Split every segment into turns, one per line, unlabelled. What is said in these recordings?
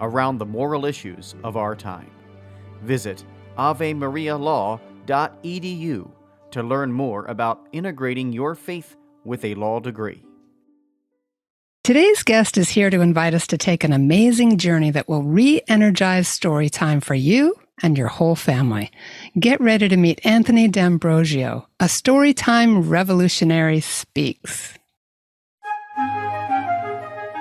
around the moral issues of our time. Visit avemarialaw.edu to learn more about integrating your faith with a law degree.
Today's guest is here to invite us to take an amazing journey that will re energize story time for you and your whole family. Get ready to meet Anthony D'Ambrosio, a storytime revolutionary speaks.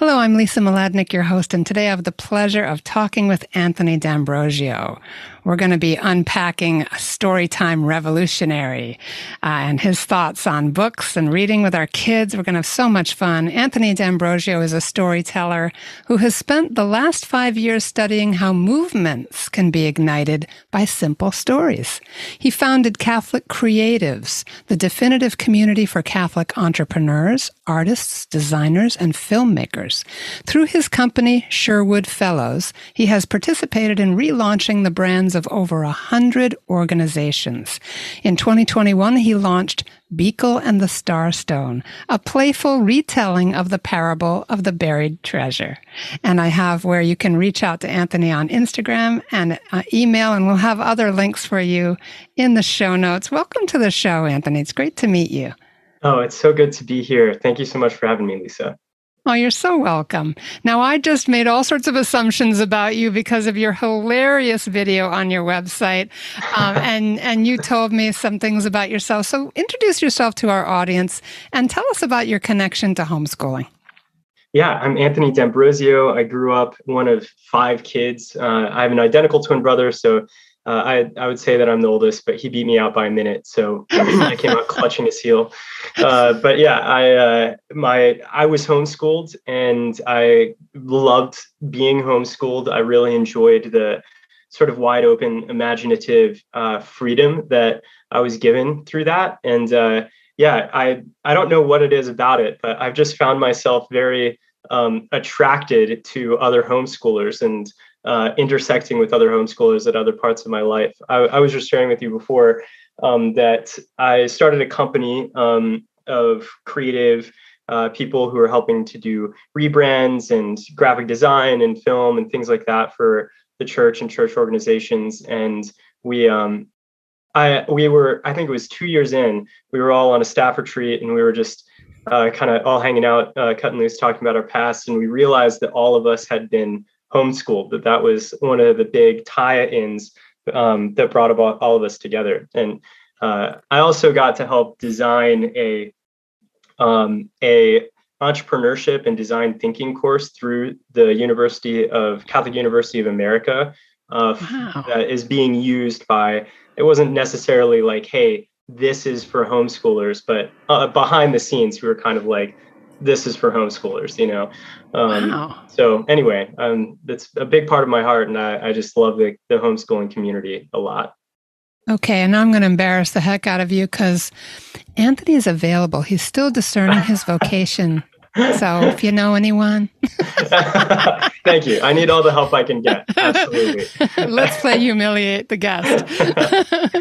Hello, I'm Lisa Mladinich, your host, and today I have the pleasure of talking with Anthony D'Ambrosio. We're going to be unpacking Storytime Revolutionary uh, and his thoughts on books and reading with our kids. We're going to have so much fun. Anthony D'Ambrosio is a storyteller who has spent the last five years studying how movements can be ignited by simple stories. He founded Catholic Creatives, the definitive community for Catholic entrepreneurs, artists, designers, and filmmakers. Through his company, Sherwood Fellows, he has participated in relaunching the of over a hundred organizations. In 2021, he launched Beakle and the Starstone, a playful retelling of the parable of the buried treasure. And I have where you can reach out to Anthony on Instagram and uh, email, and we'll have other links for you in the show notes. Welcome to the show, Anthony. It's great to meet you.
Oh, it's so good to be here. Thank you so much for having me, Lisa.
Oh, you're so welcome. Now, I just made all sorts of assumptions about you because of your hilarious video on your website, um, and and you told me some things about yourself. So, introduce yourself to our audience and tell us about your connection to homeschooling.
Yeah, I'm Anthony D'Ambrosio. I grew up one of five kids. Uh, I have an identical twin brother, so uh, I I would say that I'm the oldest, but he beat me out by a minute, so I came out clutching his heel. Uh, but yeah, I uh, my I was homeschooled, and I loved being homeschooled. I really enjoyed the sort of wide open, imaginative uh, freedom that I was given through that, and uh, yeah, I I don't know what it is about it, but I've just found myself very um, attracted to other homeschoolers and uh, intersecting with other homeschoolers at other parts of my life. I, I was just sharing with you before um, that I started a company um, of creative uh, people who are helping to do rebrands and graphic design and film and things like that for the church and church organizations. And we, um, I, we were, I think it was two years in, we were all on a staff retreat and we were just uh, kind of all hanging out, uh, cutting loose, talking about our past. And we realized that all of us had been homeschooled, that that was one of the big tie-ins um, that brought about all of us together. And uh, I also got to help design a um, a entrepreneurship and design thinking course through the University of Catholic University of America uh, wow. that is being used by. It wasn't necessarily like, hey, this is for homeschoolers, but uh, behind the scenes, we were kind of like, this is for homeschoolers, you know. Um, wow. So anyway, um, that's a big part of my heart, and I, I just love the, the homeschooling community a lot.
Okay, and I'm going to embarrass the heck out of you because Anthony is available. He's still discerning his vocation so if you know anyone.
Thank you. I need all the help I can get. Absolutely.
Let's play humiliate the guest.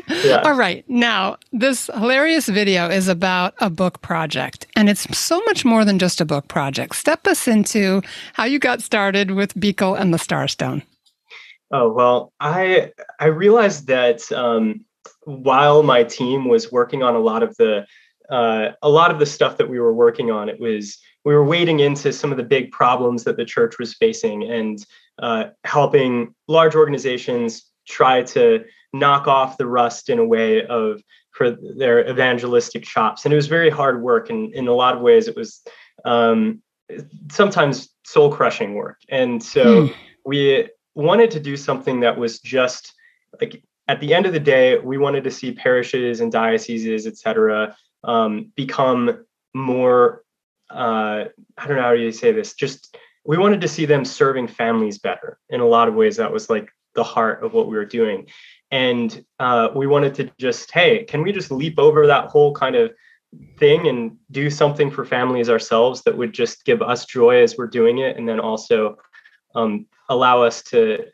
yeah. All right. Now, this hilarious video is about a book project, and it's so much more than just a book project. Step us into how you got started with Beakle and the Starstone.
Oh well, I I realized that um, while my team was working on a lot of the uh, a lot of the stuff that we were working on, it was we were wading into some of the big problems that the church was facing and uh, helping large organizations try to knock off the rust in a way of for their evangelistic chops. And it was very hard work, and in a lot of ways, it was um, sometimes soul crushing work. And so hmm. we wanted to do something that was just like at the end of the day, we wanted to see parishes and dioceses, et cetera, um, become more uh, I don't know how you say this, just we wanted to see them serving families better. In a lot of ways, that was like the heart of what we were doing. And uh, we wanted to just, hey, can we just leap over that whole kind of thing and do something for families ourselves that would just give us joy as we're doing it, and then also um, allow us to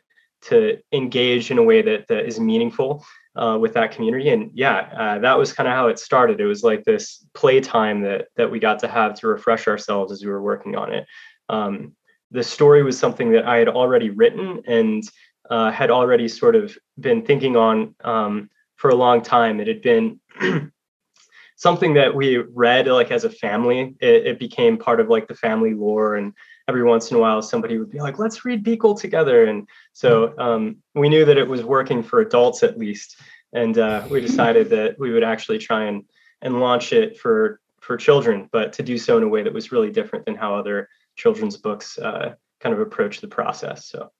to engage in a way that, that is meaningful uh, with that community. And yeah, uh, that was kind of how it started. It was like this playtime that that we got to have to refresh ourselves as we were working on it. Um, the story was something that I had already written and uh, had already sort of been thinking on um, for a long time. It had been something that we read like as a family. It, it, became part of like the family lore and every once in a while somebody would be like let's read beakle together. And so hmm. um, we knew that it was working for adults at least. And uh, we decided that we would actually try and and launch it for for children but to do so in a way that was really different than how other children's books uh, kind of approach the process. So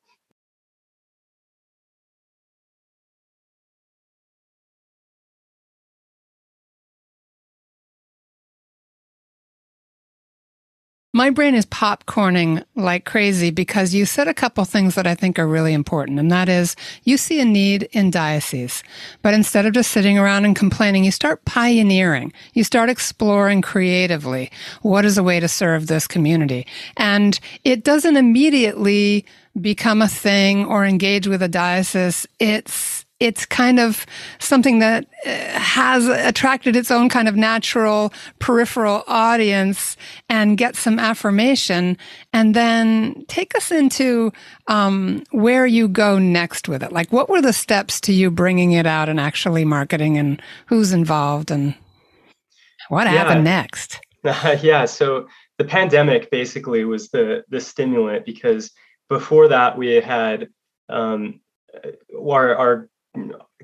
My brain is popcorning like crazy because you said a couple things that I think are really important. And that is you see a need in diocese, but instead of just sitting around and complaining, you start pioneering. You start exploring creatively what is a way to serve this community. And it doesn't immediately become a thing or engage with a diocese. It's it's kind of something that uh, has attracted its own kind of natural peripheral audience and get some affirmation. And then take us into um, where you go next with it. Like what were the steps to you bringing it out and actually marketing and who's involved and what yeah. happened next?
Yeah so the pandemic basically was the the stimulant because before that we had um, our, our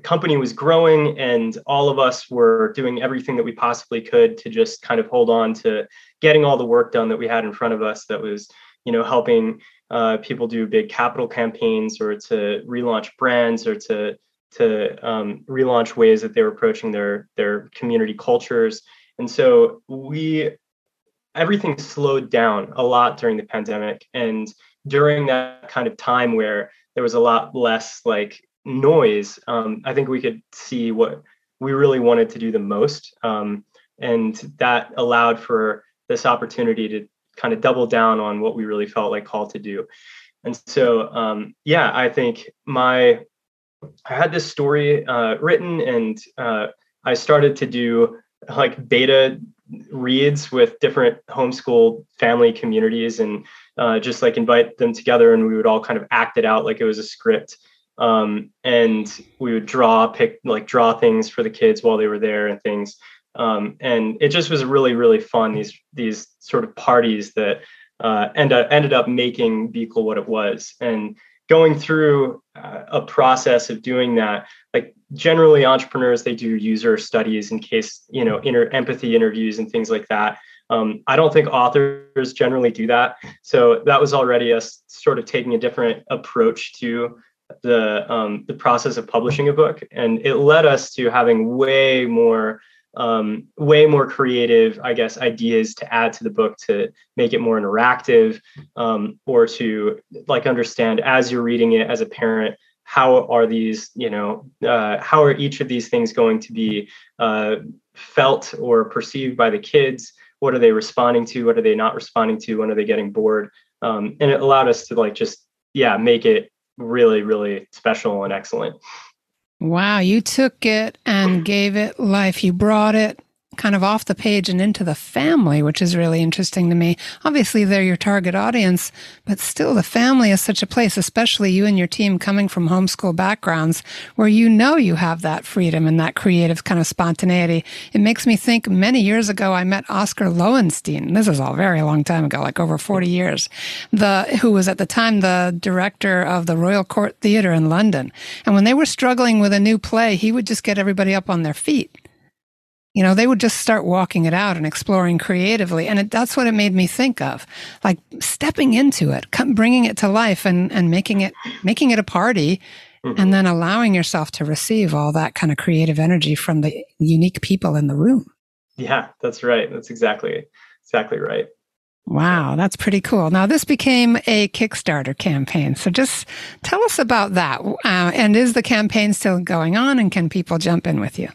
company was growing and all of us were doing everything that we possibly could to just kind of hold on to getting all the work done that we had in front of us that was you know helping uh, people do big capital campaigns or to relaunch brands or to to um, relaunch ways that they were approaching their their community cultures. And so we everything slowed down a lot during the pandemic. And during that kind of time where there was a lot less like noise, um, I think we could see what we really wanted to do the most. Um, and that allowed for this opportunity to kind of double down on what we really felt like called to do. And so, um, yeah, I think my, I had this story uh, written and uh, I started to do like beta reads with different homeschool family communities and uh, just like invite them together and we would all kind of act it out like it was a script um, and we would draw pick like draw things for the kids while they were there and things. Um, and it just was really really fun these these sort of parties that uh, end up, ended up making Beakle what it was. And going through uh, a process of doing that like generally entrepreneurs they do user studies in case you know inner empathy interviews and things like that. Um, i don't think authors generally do that. So that was already us sort of taking a different approach to the um, the process of publishing a book, and it led us to having way more um, way more creative, I guess, ideas to add to the book to make it more interactive, um, or to like understand as you're reading it as a parent, how are these, you know, uh, how are each of these things going to be uh, felt or perceived by the kids? what are they responding to? What are they not responding to? When are they getting bored? Um, and it allowed us to like just yeah make it really really special and excellent.
Wow you took it and gave it life. You brought it kind of off the page and into the family, which is really interesting to me. Obviously, they're your target audience, but still, the family is such a place, especially you and your team coming from homeschool backgrounds where you know you have that freedom and that creative kind of spontaneity. It makes me think many years ago, I met Oscar Lewenstein. This is all very long time ago, like over 40 years, the, who was at the time the director of the Royal Court Theatre in London. And when they were struggling with a new play, he would just get everybody up on their feet you know, they would just start walking it out and exploring creatively. And it, that's what it made me think of, like stepping into it, bringing it to life and, and making it, making it a party mm-hmm. and then allowing yourself to receive all that kind of creative energy from the unique people in the room.
Yeah, that's right. That's exactly, exactly right.
Wow, that's pretty cool. Now, this became a Kickstarter campaign. So just tell us about that. Uh, and is the campaign still going on and can people jump in with you?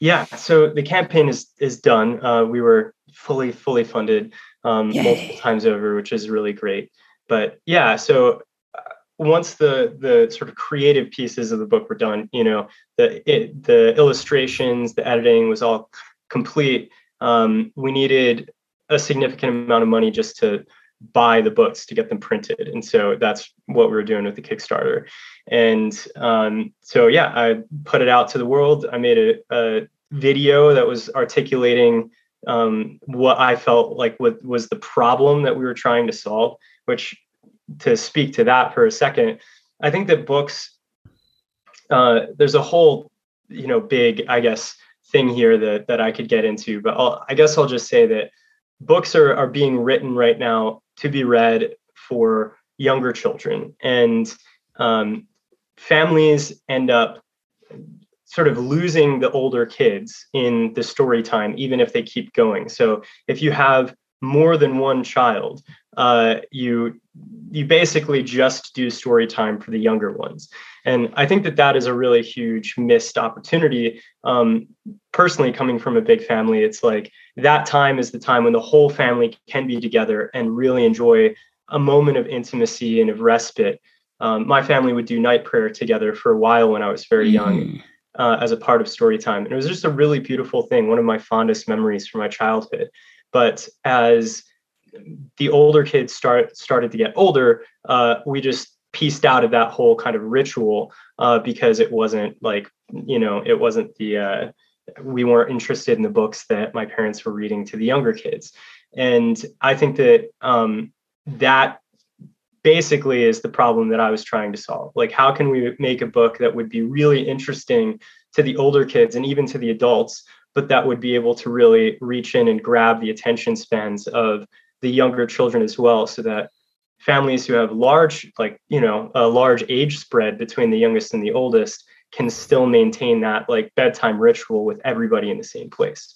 Yeah, so the campaign is is done. Uh, we were fully fully funded um, multiple times over, which is really great. But yeah, so uh, once the the sort of creative pieces of the book were done, you know, the it, the illustrations, the editing was all complete. Um, we needed a significant amount of money just to buy the books to get them printed, and so that's what we were doing with the Kickstarter. And um, so, yeah, I put it out to the world. I made a, a video that was articulating um, what I felt like what was the problem that we were trying to solve. Which, to speak to that for a second, I think that books. Uh, there's a whole, you know, big, I guess, thing here that that I could get into, but I'll, I guess I'll just say that books are are being written right now to be read for younger children, and um, families end up sort of losing the older kids in the story time, even if they keep going. So if you have more than one child, uh, you you basically just do story time for the younger ones. And I think that that is a really huge missed opportunity. Um, personally, coming from a big family, it's like that time is the time when the whole family can be together and really enjoy a moment of intimacy and of respite um, my family would do night prayer together for a while when I was very mm. young uh, as a part of story time. And it was just a really beautiful thing, one of my fondest memories from my childhood. But as the older kids start started to get older, uh, we just pieced out of that whole kind of ritual uh, because it wasn't like, you know, it wasn't the, uh, we weren't interested in the books that my parents were reading to the younger kids. And I think that um, that basically is the problem that I was trying to solve. Like, how can we make a book that would be really interesting to the older kids and even to the adults, but that would be able to really reach in and grab the attention spans of the younger children as well, so that families who have large, like, you know, a large age spread between the youngest and the oldest can still maintain that like bedtime ritual with everybody in the same place.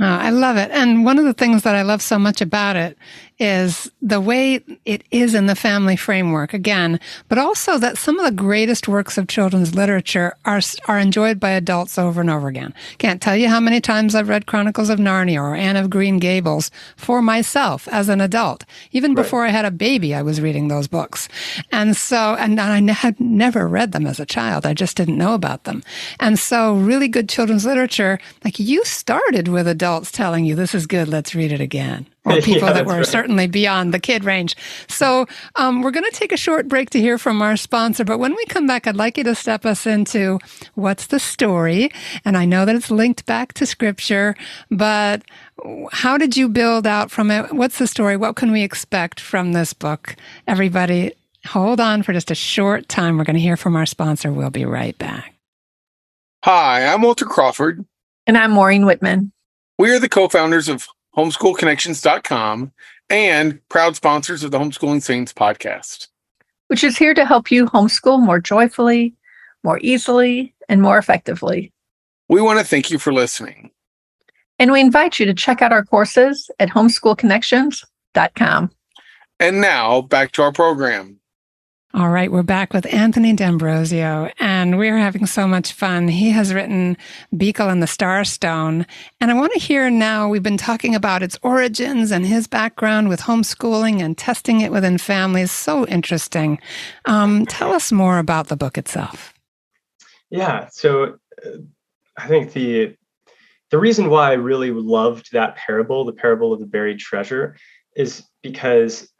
Oh, I love it. And one of the things that I love so much about it is the way it is in the family framework again, but also that some of the greatest works of children's literature are are enjoyed by adults over and over again. Can't tell you how many times I've read Chronicles of Narnia or Anne of Green Gables for myself as an adult. Even right. before I had a baby, I was reading those books. And so, and I had never read them as a child. I just didn't know about them. And so really good children's literature, like you started with adults telling you this is good, let's read it again or people yeah, that were right. certainly beyond the kid range. So um, we're going to take a short break to hear from our sponsor. But when we come back, I'd like you to step us into what's the story. And I know that it's linked back to scripture, but how did you build out from it? What's the story? What can we expect from this book? Everybody, hold on for just a short time. We're going to hear from our sponsor. We'll be right back.
Hi, I'm Walter Crawford.
And I'm Maureen Whitman.
We are the co founders of homeschoolconnections.com, and proud sponsors of the Homeschooling Saints podcast,
which is here to help you homeschool more joyfully, more easily, and more effectively.
We want to thank you for listening.
And we invite you to check out our courses at homeschoolconnections.com.
And now back to our program.
All right, we're back with Anthony D'Ambrosio, and we're having so much fun. He has written Beakle and the Starstone, and I want to hear now. We've been talking about its origins and his background with homeschooling and testing it within families. So interesting. Um, tell us more about the book itself.
Yeah, so uh, I think the the reason why I really loved that parable, the parable of the buried treasure, is because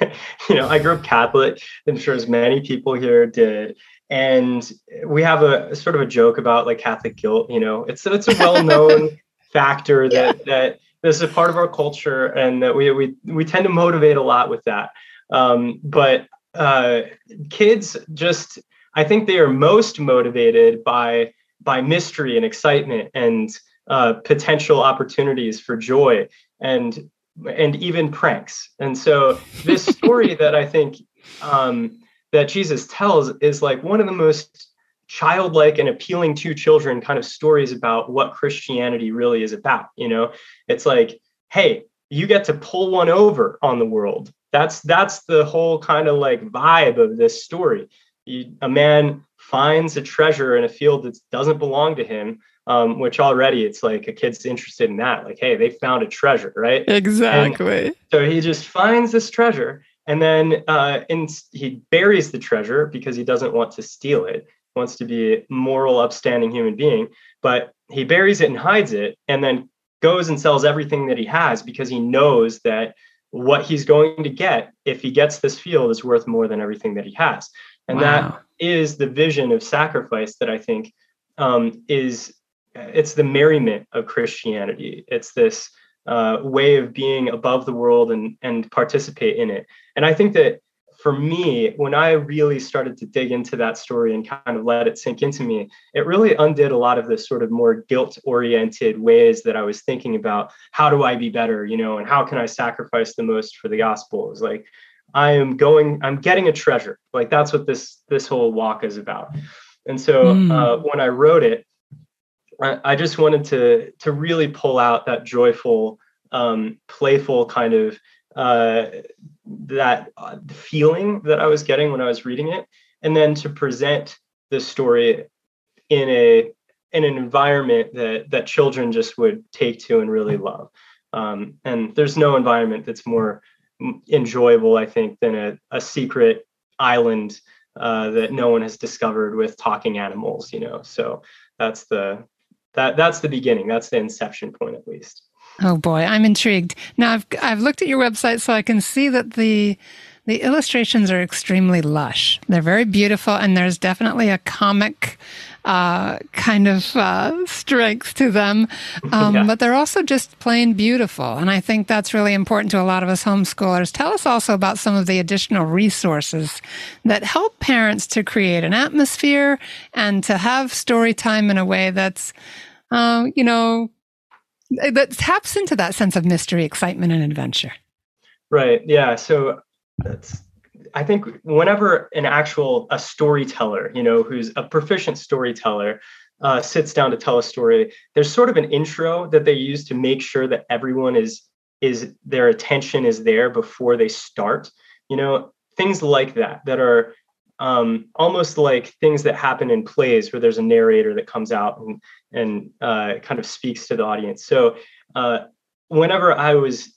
you know, I grew up Catholic. I'm sure as many people here did. And we have a sort of a joke about like Catholic guilt. You know, it's it's a well-known factor that yeah. that this is a part of our culture, and that we we we tend to motivate a lot with that. Um, but uh, kids just, I think they are most motivated by by mystery and excitement and uh, potential opportunities for joy. And and even pranks. And so this story that I think um, that Jesus tells is like one of the most childlike and appealing to children kind of stories about what Christianity really is about. You know, it's like, hey, you get to pull one over on the world. That's that's the whole kind of like vibe of this story. You, a man finds a treasure in a field that doesn't belong to him um, which already it's like a kid's interested in that. Like, hey, they found a treasure, right?
Exactly.
And so he just finds this treasure and then uh, in, he buries the treasure because he doesn't want to steal it. He wants to be a moral, upstanding human being, but he buries it and hides it and then goes and sells everything that he has because he knows that what he's going to get if he gets this field is worth more than everything that he has. And wow. that is the vision of sacrifice that I think um, is it's the merriment of Christianity. It's this uh, way of being above the world and and participate in it. And I think that for me, when I really started to dig into that story and kind of let it sink into me, it really undid a lot of the sort of more guilt oriented ways that I was thinking about how do I be better, you know, and how can I sacrifice the most for the gospel? Is like I am going, I'm getting a treasure. Like that's what this this whole walk is about. And so mm. uh, when I wrote it, I, just wanted to to really pull out that joyful, um, playful kind of uh, that uh, feeling that I was getting when I was reading it, and then to present the story in a in an environment that that children just would take to and really love. Um, and there's no environment that's more enjoyable, I think, than a, a secret island uh, that no one has discovered with talking animals. You know, so that's the that that's the beginning. That's the inception point, at least.
Oh boy, I'm intrigued. Now I've I've looked at your website, so I can see that the the illustrations are extremely lush. They're very beautiful, and there's definitely a comic uh, kind of uh, strength to them. Um, yeah. But they're also just plain beautiful. And I think that's really important to a lot of us homeschoolers. Tell us also about some of the additional resources that help parents to create an atmosphere and to have story time in a way that's, uh, you know, that taps into that sense of mystery, excitement, and adventure.
Right. Yeah. So that's I think whenever an actual a storyteller, you know, who's a proficient storyteller, uh, sits down to tell a story, there's sort of an intro that they use to make sure that everyone is is their attention is there before they start. You know, things like that that are um, almost like things that happen in plays where there's a narrator that comes out and and uh, kind of speaks to the audience. So uh, whenever I was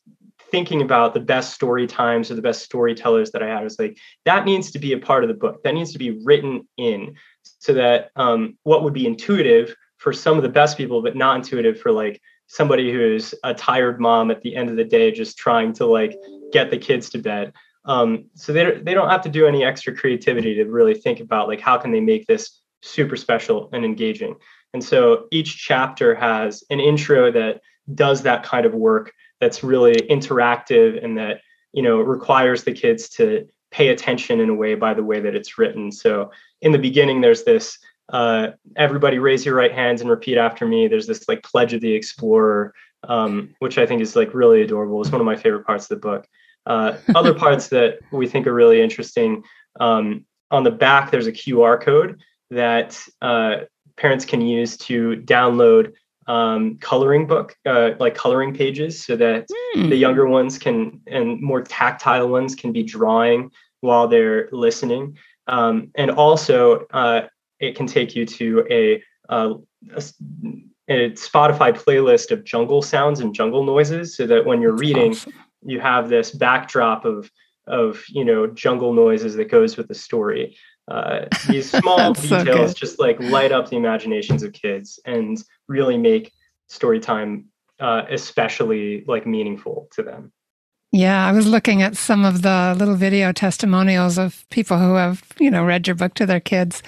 thinking about the best story times or the best storytellers that I had. was like, that needs to be a part of the book. That needs to be written in so that um, what would be intuitive for some of the best people, but not intuitive for like somebody who's a tired mom at the end of the day, just trying to like get the kids to bed. Um, so they, they don't have to do any extra creativity to really think about like, how can they make this super special and engaging? And so each chapter has an intro that does that kind of work that's really interactive and that you know requires the kids to pay attention in a way by the way that it's written. So in the beginning there's this uh, everybody raise your right hands and repeat after me. There's this like pledge of the explorer um, which i think is like really adorable. It's one of my favorite parts of the book. Uh, other parts that we think are really interesting um, on the back there's a qr code that uh, parents can use to download um, coloring book, uh, like coloring pages, so that mm. the younger ones can and more tactile ones can be drawing while they're listening. Um, and also, uh, it can take you to a, uh, a, a, Spotify playlist of jungle sounds and jungle noises, so that when you're reading, awesome. you have this backdrop of of you know jungle noises that goes with the story. Uh, these small details so just like light up the imaginations of kids and really make story time uh, especially like meaningful to them.
Yeah, I was looking at some of the little video testimonials of people who have, you know, read your book to their kids.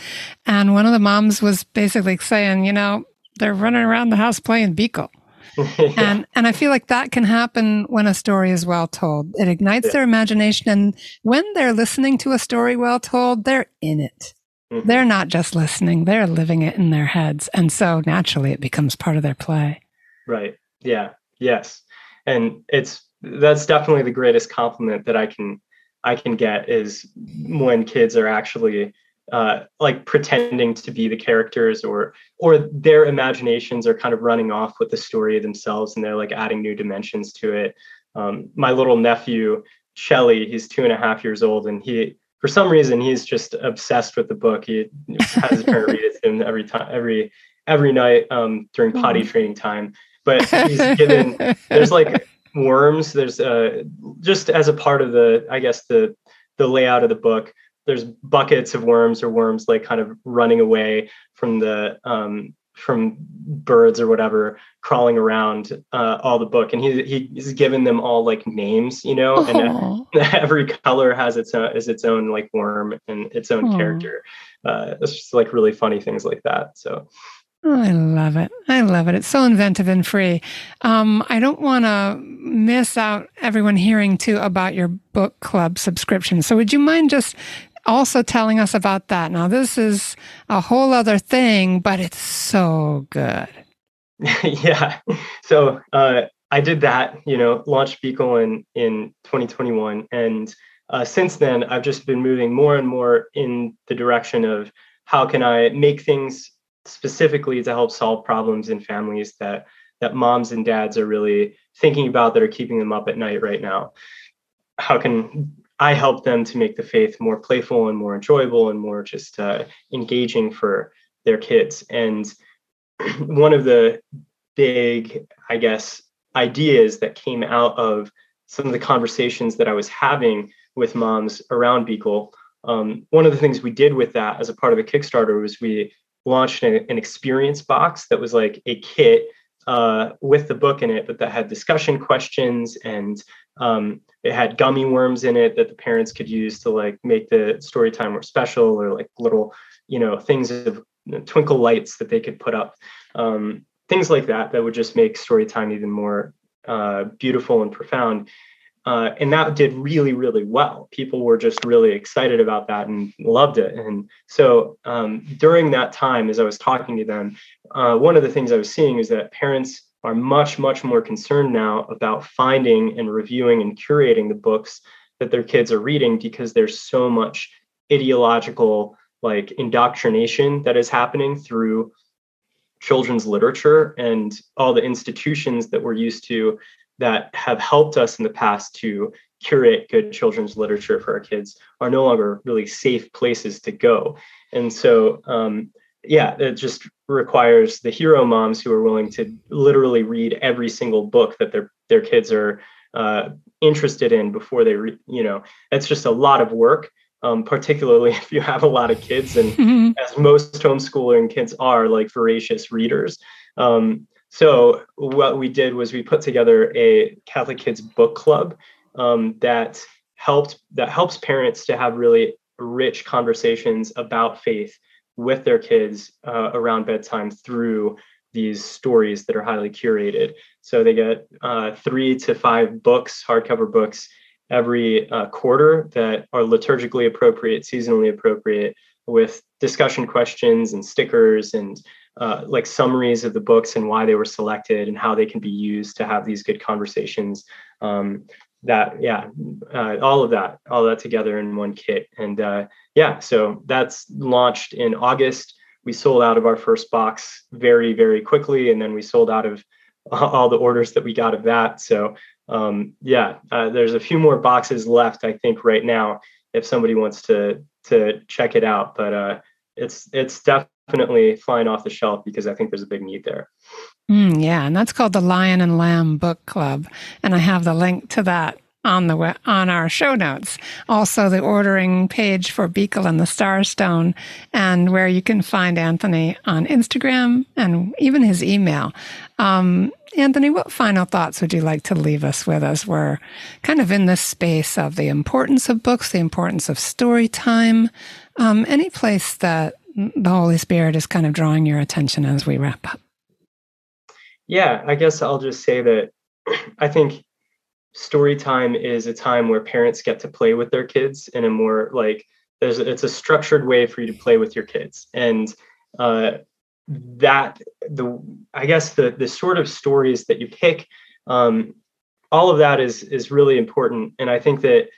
And one of the moms was basically saying, you know, they're running around the house playing Beakle. And and I feel like that can happen when a story is well told. It ignites yeah. their imagination and when they're listening to a story well told, they're in it. Mm-hmm. They're not just listening, they're living it in their heads. And so naturally it becomes part of their play.
Right. Yeah. Yes. And it's that's definitely the greatest compliment that I can I can get is when kids are actually uh, like pretending to be the characters or or their imaginations are kind of running off with the story themselves and they're like adding new dimensions to it. Um, my little nephew Shelly, he's two and a half years old, and he for some reason he's just obsessed with the book. He has his parent read it to him every time, every every night um, during potty mm-hmm. training time. But he's given there's like worms. There's uh, just as a part of the, I guess the the layout of the book. There's buckets of worms or worms like kind of running away from the um, from birds or whatever crawling around uh, all the book and he he's given them all like names you know Aww. and every color has its own is its own like worm and its own Aww. character uh, it's just like really funny things like that so
Oh, I love it. I love it. It's so inventive and free. Um, I don't want to miss out everyone hearing too about your book club subscription. So, would you mind just also telling us about that? Now, this is a whole other thing, but it's so good.
yeah. So, uh, I did that, you know, launched Beakle in, in 2021. And uh, since then, I've just been moving more and more in the direction of how can I make things specifically to help solve problems in families that that moms and dads are really thinking about that are keeping them up at night right now how can i help them to make the faith more playful and more enjoyable and more just uh, engaging for their kids. And one of the big i guess ideas that came out of some of the conversations that i was having with moms around beakle um, one of the things we did with that as a part of the kickstarter was we launched an, an experience box that was like a kit uh, with the book in it, but that had discussion questions and um, it had gummy worms in it that the parents could use to like make the story time more special or like little, you know, things of you know, twinkle lights that they could put up. Um, things like that that would just make story time even more uh, beautiful and profound. Uh, and that did really, really well. People were just really excited about that and loved it. And so um, during that time, as I was talking to them, uh, one of the things I was seeing is that parents are much, much more concerned now about finding and reviewing and curating the books that their kids are reading because there's so much ideological like indoctrination that is happening through children's literature and all the institutions that we're used to that have helped us in the past to curate good children's literature for our kids are no longer really safe places to go. And so, um, yeah, it just requires the hero moms who are willing to literally read every single book that their their kids are uh, interested in before they read. You know, it's just a lot of work. Um, particularly if you have a lot of kids, and as most homeschooling kids are, like voracious readers. Um, so what we did was we put together a Catholic Kids book club um, that helped that helps parents to have really rich conversations about faith with their kids uh, around bedtime through these stories that are highly curated. So they get uh, three to five books, hardcover books, every uh, quarter that are liturgically appropriate, seasonally appropriate, with discussion questions and stickers and uh, like summaries of the books and why they were selected and how they can be used to have these good conversations. Um, that yeah, uh, all of that, all that together in one kit. And uh, yeah, so that's launched in August. We sold out of our first box very very quickly, and then we sold out of all the orders that we got of that. So um, yeah, uh, there's a few more boxes left, I think, right now if somebody wants to to check it out. But uh, it's it's definitely flying off the shelf because I think there's a big need there.
Mm, yeah, and that's called the Lion and Lamb Book Club, and I have the link to that on the on our show notes. Also, the ordering page for Beakle and the Starstone, and where you can find Anthony on Instagram and even his email. Um, Anthony, what final thoughts would you like to leave us with as we're kind of in this space of the importance of books, the importance of story time, um, any place that the Holy Spirit is kind of drawing your attention as we wrap up?
Yeah, I guess I'll just say that I think story time is a time where parents get to play with their kids in a more like there's it's a structured way for you to play with your kids and uh, that the i guess the the sort of stories that you pick um, all of that is is really important. And i think that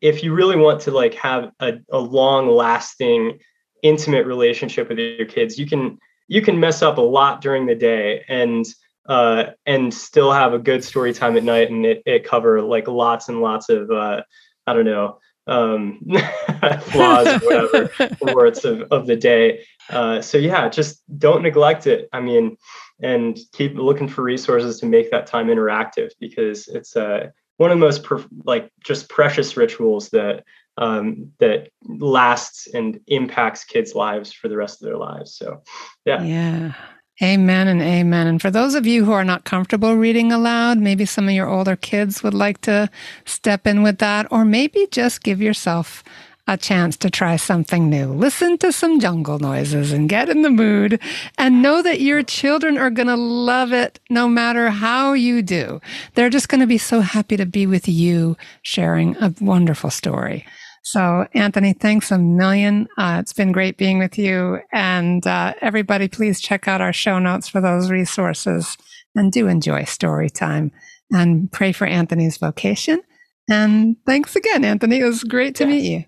if you really want to like have a, a long lasting intimate relationship with your kids you can you can mess up a lot during the day and uh, and still have a good story time at night. And it, it cover like lots and lots of uh, I don't know um, flaws or whatever words of, of the day. Uh, so yeah, just don't neglect it. I mean, and keep looking for resources to make that time interactive because it's uh, one of the most like just precious rituals that um, that lasts and impacts kids' lives for the rest of their lives. So yeah.
Yeah. Amen and amen. And for those of you who are not comfortable reading aloud, maybe some of your older kids would like to step in with that, or maybe just give yourself a chance to try something new. Listen to some jungle noises and get in the mood and know that your children are going to love it no matter how you do. They're just going to be so happy to be with you sharing a wonderful story. So, Anthony, thanks a million. Uh, it's been great being with you. And uh, everybody, please check out our show notes for those resources and do enjoy story time and pray for Anthony's vocation. And thanks again, Anthony. It was great to yes. meet you.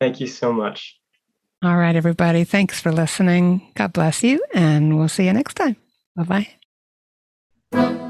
Thank you so much.
All right, everybody. Thanks for listening. God bless you. And we'll see you next time. Bye bye.